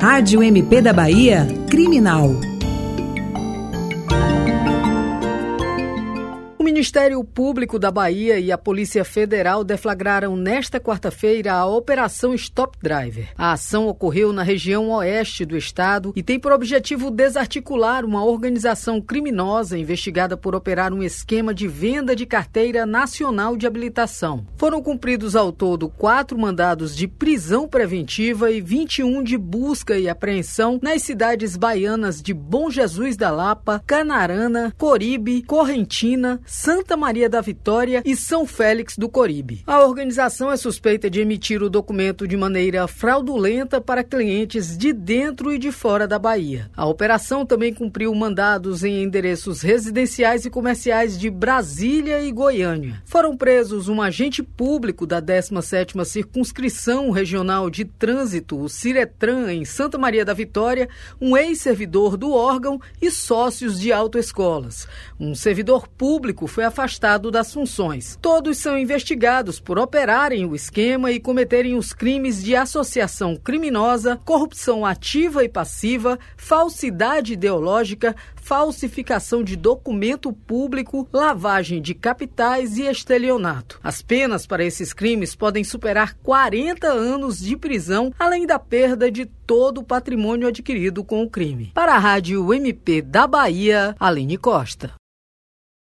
Rádio MP da Bahia, Criminal. Ministério Público da Bahia e a Polícia Federal deflagraram nesta quarta-feira a Operação Stop Driver. A ação ocorreu na região oeste do estado e tem por objetivo desarticular uma organização criminosa investigada por operar um esquema de venda de carteira nacional de habilitação. Foram cumpridos ao todo quatro mandados de prisão preventiva e 21 de busca e apreensão nas cidades baianas de Bom Jesus da Lapa, Canarana, Coribe, Correntina, Santa Maria da Vitória e São Félix do Coribe. A organização é suspeita de emitir o documento de maneira fraudulenta para clientes de dentro e de fora da Bahia. A operação também cumpriu mandados em endereços residenciais e comerciais de Brasília e Goiânia. Foram presos um agente público da 17ª Circunscrição Regional de Trânsito, o Ciretran, em Santa Maria da Vitória, um ex-servidor do órgão e sócios de autoescolas. Um servidor público foi foi afastado das funções. Todos são investigados por operarem o esquema e cometerem os crimes de associação criminosa, corrupção ativa e passiva, falsidade ideológica, falsificação de documento público, lavagem de capitais e estelionato. As penas para esses crimes podem superar 40 anos de prisão, além da perda de todo o patrimônio adquirido com o crime. Para a Rádio MP da Bahia, Aline Costa.